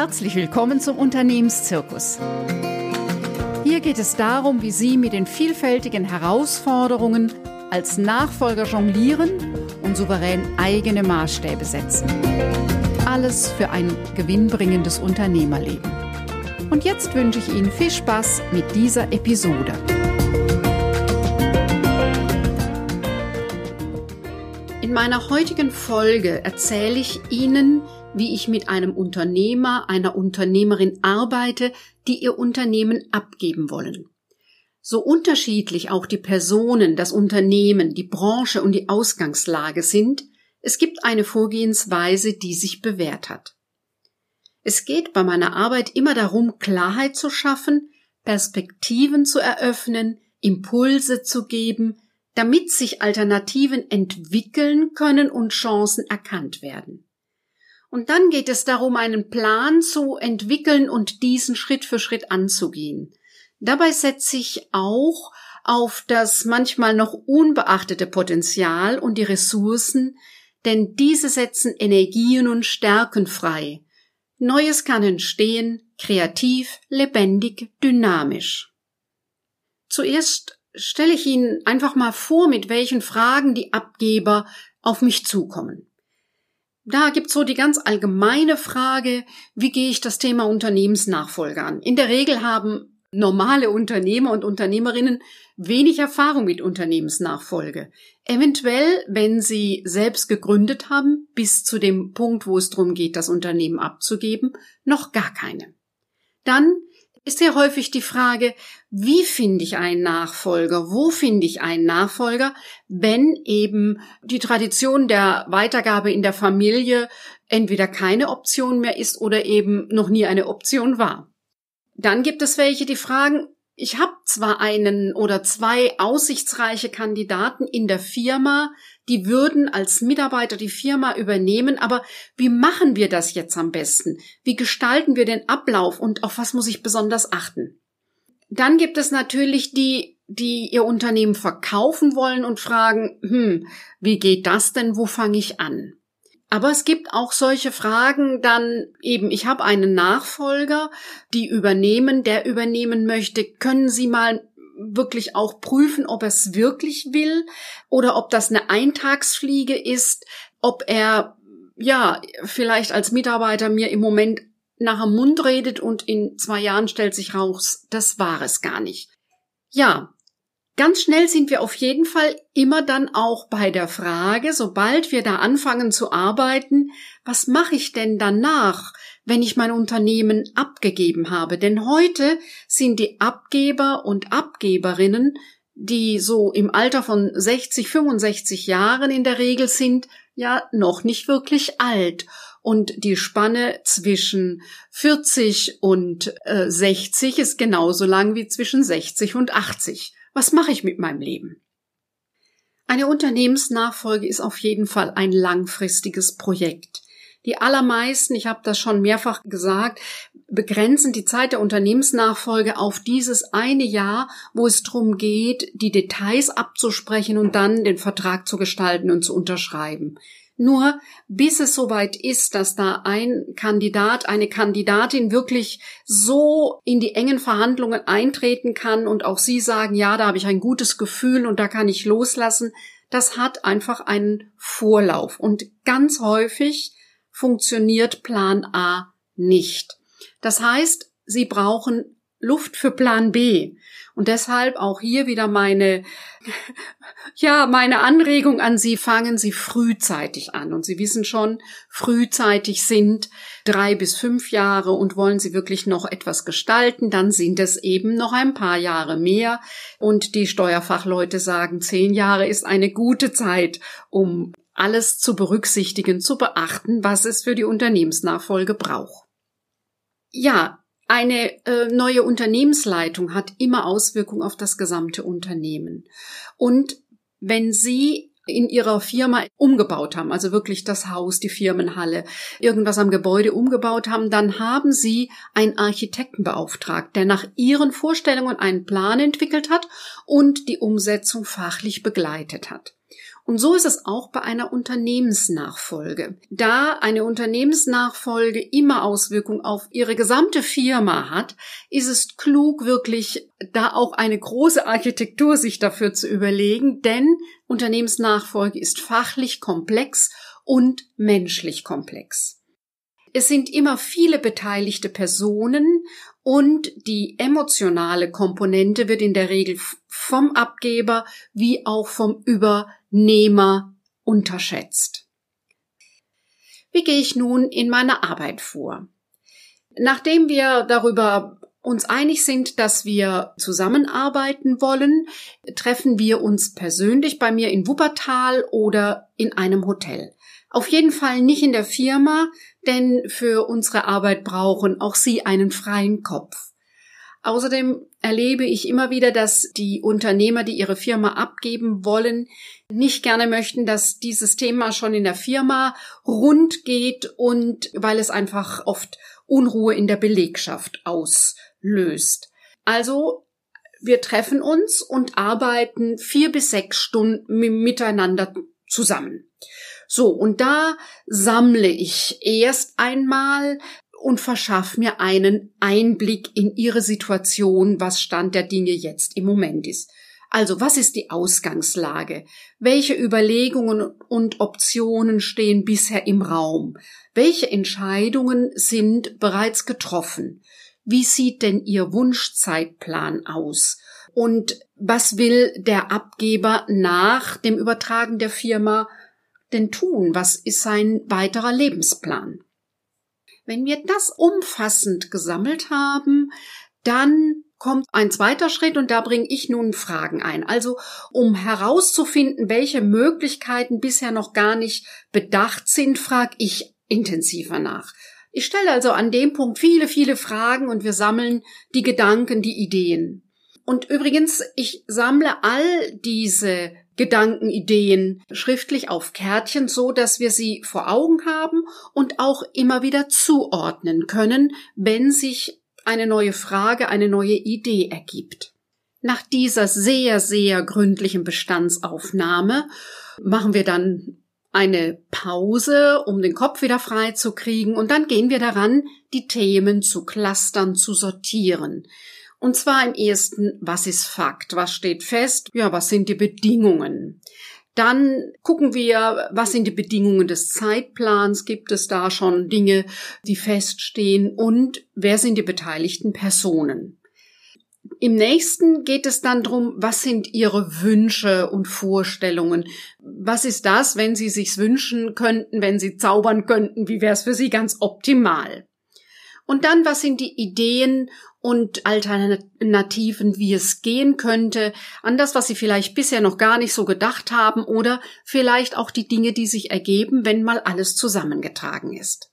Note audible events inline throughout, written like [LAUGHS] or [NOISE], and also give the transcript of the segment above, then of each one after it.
Herzlich willkommen zum Unternehmenszirkus. Hier geht es darum, wie Sie mit den vielfältigen Herausforderungen als Nachfolger jonglieren und souverän eigene Maßstäbe setzen. Alles für ein gewinnbringendes Unternehmerleben. Und jetzt wünsche ich Ihnen viel Spaß mit dieser Episode. In meiner heutigen Folge erzähle ich Ihnen, wie ich mit einem Unternehmer, einer Unternehmerin arbeite, die ihr Unternehmen abgeben wollen. So unterschiedlich auch die Personen, das Unternehmen, die Branche und die Ausgangslage sind, es gibt eine Vorgehensweise, die sich bewährt hat. Es geht bei meiner Arbeit immer darum, Klarheit zu schaffen, Perspektiven zu eröffnen, Impulse zu geben, damit sich Alternativen entwickeln können und Chancen erkannt werden. Und dann geht es darum, einen Plan zu entwickeln und diesen Schritt für Schritt anzugehen. Dabei setze ich auch auf das manchmal noch unbeachtete Potenzial und die Ressourcen, denn diese setzen Energien und Stärken frei. Neues kann entstehen, kreativ, lebendig, dynamisch. Zuerst stelle ich Ihnen einfach mal vor, mit welchen Fragen die Abgeber auf mich zukommen. Da gibt's so die ganz allgemeine Frage, wie gehe ich das Thema Unternehmensnachfolge an? In der Regel haben normale Unternehmer und Unternehmerinnen wenig Erfahrung mit Unternehmensnachfolge. Eventuell, wenn sie selbst gegründet haben, bis zu dem Punkt, wo es darum geht, das Unternehmen abzugeben, noch gar keine. Dann ist sehr häufig die Frage, wie finde ich einen Nachfolger? Wo finde ich einen Nachfolger, wenn eben die Tradition der Weitergabe in der Familie entweder keine Option mehr ist oder eben noch nie eine Option war? Dann gibt es welche, die fragen, ich habe zwar einen oder zwei aussichtsreiche Kandidaten in der Firma, die würden als Mitarbeiter die Firma übernehmen, aber wie machen wir das jetzt am besten? Wie gestalten wir den Ablauf und auf was muss ich besonders achten? Dann gibt es natürlich die, die ihr Unternehmen verkaufen wollen und fragen, hm, wie geht das denn? Wo fange ich an? Aber es gibt auch solche Fragen dann eben, ich habe einen Nachfolger, die übernehmen, der übernehmen möchte. Können Sie mal wirklich auch prüfen, ob er es wirklich will oder ob das eine Eintagsfliege ist, ob er ja vielleicht als Mitarbeiter mir im Moment nach dem Mund redet und in zwei Jahren stellt sich raus, das war es gar nicht. Ja, Ganz schnell sind wir auf jeden Fall immer dann auch bei der Frage, sobald wir da anfangen zu arbeiten, was mache ich denn danach, wenn ich mein Unternehmen abgegeben habe? Denn heute sind die Abgeber und Abgeberinnen, die so im Alter von 60, 65 Jahren in der Regel sind, ja noch nicht wirklich alt. Und die Spanne zwischen 40 und äh, 60 ist genauso lang wie zwischen 60 und 80. Was mache ich mit meinem Leben? Eine Unternehmensnachfolge ist auf jeden Fall ein langfristiges Projekt. Die allermeisten, ich habe das schon mehrfach gesagt, begrenzen die Zeit der Unternehmensnachfolge auf dieses eine Jahr, wo es darum geht, die Details abzusprechen und dann den Vertrag zu gestalten und zu unterschreiben. Nur bis es soweit ist, dass da ein Kandidat, eine Kandidatin wirklich so in die engen Verhandlungen eintreten kann und auch sie sagen, ja, da habe ich ein gutes Gefühl und da kann ich loslassen, das hat einfach einen Vorlauf. Und ganz häufig funktioniert Plan A nicht. Das heißt, Sie brauchen Luft für Plan B. Und deshalb auch hier wieder meine, [LAUGHS] ja, meine Anregung an Sie, fangen Sie frühzeitig an. Und Sie wissen schon, frühzeitig sind drei bis fünf Jahre und wollen Sie wirklich noch etwas gestalten, dann sind es eben noch ein paar Jahre mehr. Und die Steuerfachleute sagen, zehn Jahre ist eine gute Zeit, um alles zu berücksichtigen, zu beachten, was es für die Unternehmensnachfolge braucht. Ja, eine äh, neue Unternehmensleitung hat immer Auswirkungen auf das gesamte Unternehmen. Und wenn Sie in Ihrer Firma umgebaut haben, also wirklich das Haus, die Firmenhalle, irgendwas am Gebäude umgebaut haben, dann haben Sie einen Architekten beauftragt, der nach Ihren Vorstellungen einen Plan entwickelt hat und die Umsetzung fachlich begleitet hat. Und so ist es auch bei einer Unternehmensnachfolge. Da eine Unternehmensnachfolge immer Auswirkung auf ihre gesamte Firma hat, ist es klug, wirklich da auch eine große Architektur sich dafür zu überlegen, denn Unternehmensnachfolge ist fachlich komplex und menschlich komplex. Es sind immer viele beteiligte Personen und die emotionale Komponente wird in der Regel vom Abgeber wie auch vom Übernehmer unterschätzt. Wie gehe ich nun in meiner Arbeit vor? Nachdem wir darüber uns einig sind, dass wir zusammenarbeiten wollen, treffen wir uns persönlich bei mir in Wuppertal oder in einem Hotel. Auf jeden Fall nicht in der Firma, denn für unsere Arbeit brauchen auch Sie einen freien Kopf. Außerdem erlebe ich immer wieder, dass die Unternehmer, die ihre Firma abgeben wollen, nicht gerne möchten, dass dieses Thema schon in der Firma rund geht und weil es einfach oft Unruhe in der Belegschaft auslöst. Also wir treffen uns und arbeiten vier bis sechs Stunden miteinander zusammen. So, und da sammle ich erst einmal und verschaffe mir einen Einblick in ihre Situation, was Stand der Dinge jetzt im Moment ist. Also, was ist die Ausgangslage? Welche Überlegungen und Optionen stehen bisher im Raum? Welche Entscheidungen sind bereits getroffen? Wie sieht denn Ihr Wunschzeitplan aus? Und was will der Abgeber nach dem Übertragen der Firma denn tun? Was ist sein weiterer Lebensplan? Wenn wir das umfassend gesammelt haben, dann kommt ein zweiter Schritt und da bringe ich nun Fragen ein. Also um herauszufinden, welche Möglichkeiten bisher noch gar nicht bedacht sind, frage ich intensiver nach. Ich stelle also an dem Punkt viele, viele Fragen und wir sammeln die Gedanken, die Ideen. Und übrigens, ich sammle all diese Gedanken, Ideen schriftlich auf Kärtchen, so dass wir sie vor Augen haben und auch immer wieder zuordnen können, wenn sich eine neue Frage, eine neue Idee ergibt. Nach dieser sehr, sehr gründlichen Bestandsaufnahme machen wir dann eine Pause, um den Kopf wieder frei zu kriegen, und dann gehen wir daran, die Themen zu clustern, zu sortieren. Und zwar im ersten, was ist Fakt? Was steht fest? Ja, was sind die Bedingungen? Dann gucken wir, was sind die Bedingungen des Zeitplans? Gibt es da schon Dinge, die feststehen? Und wer sind die beteiligten Personen? Im nächsten geht es dann darum, was sind Ihre Wünsche und Vorstellungen? Was ist das, wenn Sie sich's wünschen könnten, wenn Sie zaubern könnten? Wie wäre es für Sie ganz optimal? Und dann, was sind die Ideen und Alternativen, wie es gehen könnte, an das, was Sie vielleicht bisher noch gar nicht so gedacht haben oder vielleicht auch die Dinge, die sich ergeben, wenn mal alles zusammengetragen ist.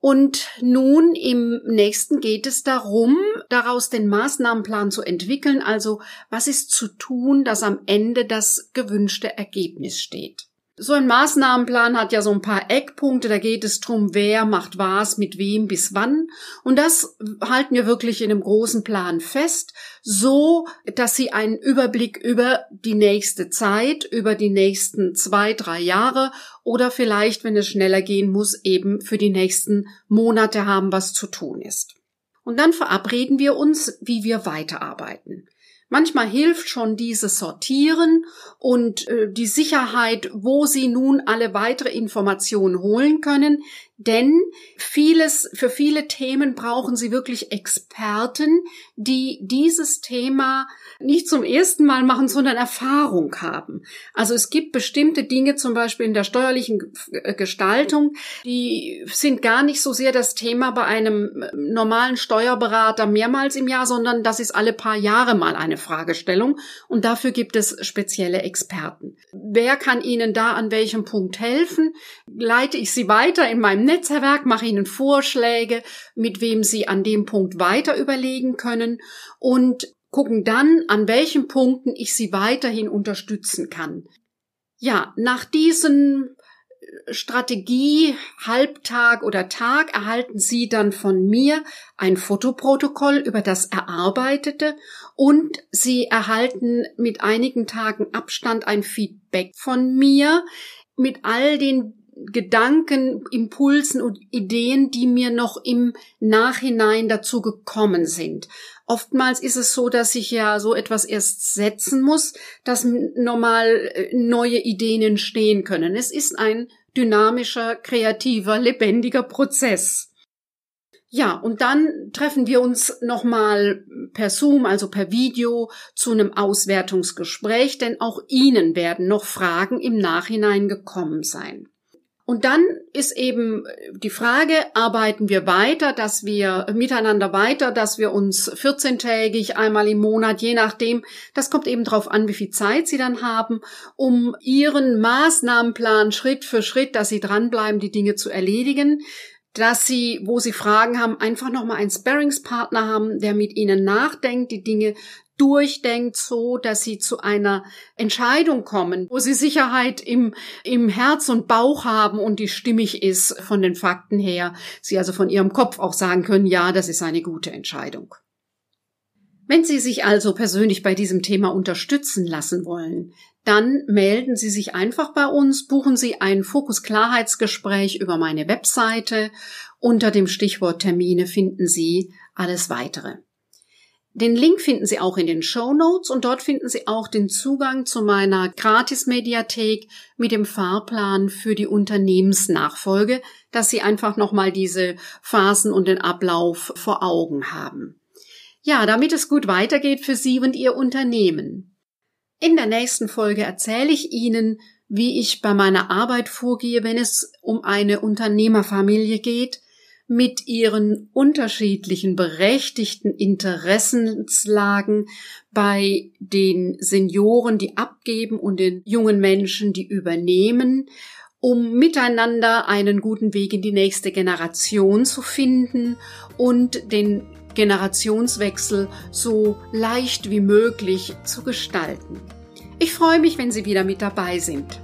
Und nun im nächsten geht es darum, daraus den Maßnahmenplan zu entwickeln, also was ist zu tun, dass am Ende das gewünschte Ergebnis steht. So ein Maßnahmenplan hat ja so ein paar Eckpunkte, da geht es drum, wer macht was, mit wem, bis wann. Und das halten wir wirklich in einem großen Plan fest, so dass Sie einen Überblick über die nächste Zeit, über die nächsten zwei, drei Jahre oder vielleicht, wenn es schneller gehen muss, eben für die nächsten Monate haben, was zu tun ist. Und dann verabreden wir uns, wie wir weiterarbeiten. Manchmal hilft schon dieses Sortieren und äh, die Sicherheit, wo Sie nun alle weitere Informationen holen können, denn vieles, für viele Themen brauchen Sie wirklich Experten, die dieses Thema nicht zum ersten Mal machen, sondern Erfahrung haben. Also es gibt bestimmte Dinge, zum Beispiel in der steuerlichen äh, Gestaltung, die sind gar nicht so sehr das Thema bei einem äh, normalen Steuerberater mehrmals im Jahr, sondern das ist alle paar Jahre mal eine Fragestellung. Und dafür gibt es spezielle Experten. Wer kann Ihnen da an welchem Punkt helfen? Leite ich Sie weiter in meinem Netzwerk, mache Ihnen Vorschläge, mit wem Sie an dem Punkt weiter überlegen können und gucken dann, an welchen Punkten ich sie weiterhin unterstützen kann. Ja, nach diesen Strategie Halbtag oder Tag erhalten Sie dann von mir ein Fotoprotokoll über das Erarbeitete und Sie erhalten mit einigen Tagen Abstand ein Feedback von mir mit all den Gedanken, Impulsen und Ideen, die mir noch im Nachhinein dazu gekommen sind. Oftmals ist es so, dass ich ja so etwas erst setzen muss, dass normal äh, neue Ideen entstehen können. Es ist ein dynamischer, kreativer, lebendiger Prozess. Ja, und dann treffen wir uns nochmal per Zoom, also per Video, zu einem Auswertungsgespräch, denn auch Ihnen werden noch Fragen im Nachhinein gekommen sein. Und dann ist eben die Frage, arbeiten wir weiter, dass wir miteinander weiter, dass wir uns 14-tägig einmal im Monat, je nachdem, das kommt eben drauf an, wie viel Zeit Sie dann haben, um Ihren Maßnahmenplan Schritt für Schritt, dass Sie dranbleiben, die Dinge zu erledigen, dass Sie, wo Sie Fragen haben, einfach nochmal einen Sparringspartner haben, der mit Ihnen nachdenkt, die Dinge durchdenkt, so dass sie zu einer Entscheidung kommen, wo sie Sicherheit im, im Herz und Bauch haben und die stimmig ist von den Fakten her. Sie also von ihrem Kopf auch sagen können, ja, das ist eine gute Entscheidung. Wenn Sie sich also persönlich bei diesem Thema unterstützen lassen wollen, dann melden Sie sich einfach bei uns, buchen Sie ein Fokus-Klarheitsgespräch über meine Webseite. Unter dem Stichwort Termine finden Sie alles weitere. Den Link finden Sie auch in den Show Notes und dort finden Sie auch den Zugang zu meiner Gratis-Mediathek mit dem Fahrplan für die Unternehmensnachfolge, dass Sie einfach nochmal diese Phasen und den Ablauf vor Augen haben. Ja, damit es gut weitergeht für Sie und Ihr Unternehmen. In der nächsten Folge erzähle ich Ihnen, wie ich bei meiner Arbeit vorgehe, wenn es um eine Unternehmerfamilie geht, mit ihren unterschiedlichen berechtigten Interessenslagen bei den Senioren, die abgeben und den jungen Menschen, die übernehmen, um miteinander einen guten Weg in die nächste Generation zu finden und den Generationswechsel so leicht wie möglich zu gestalten. Ich freue mich, wenn Sie wieder mit dabei sind.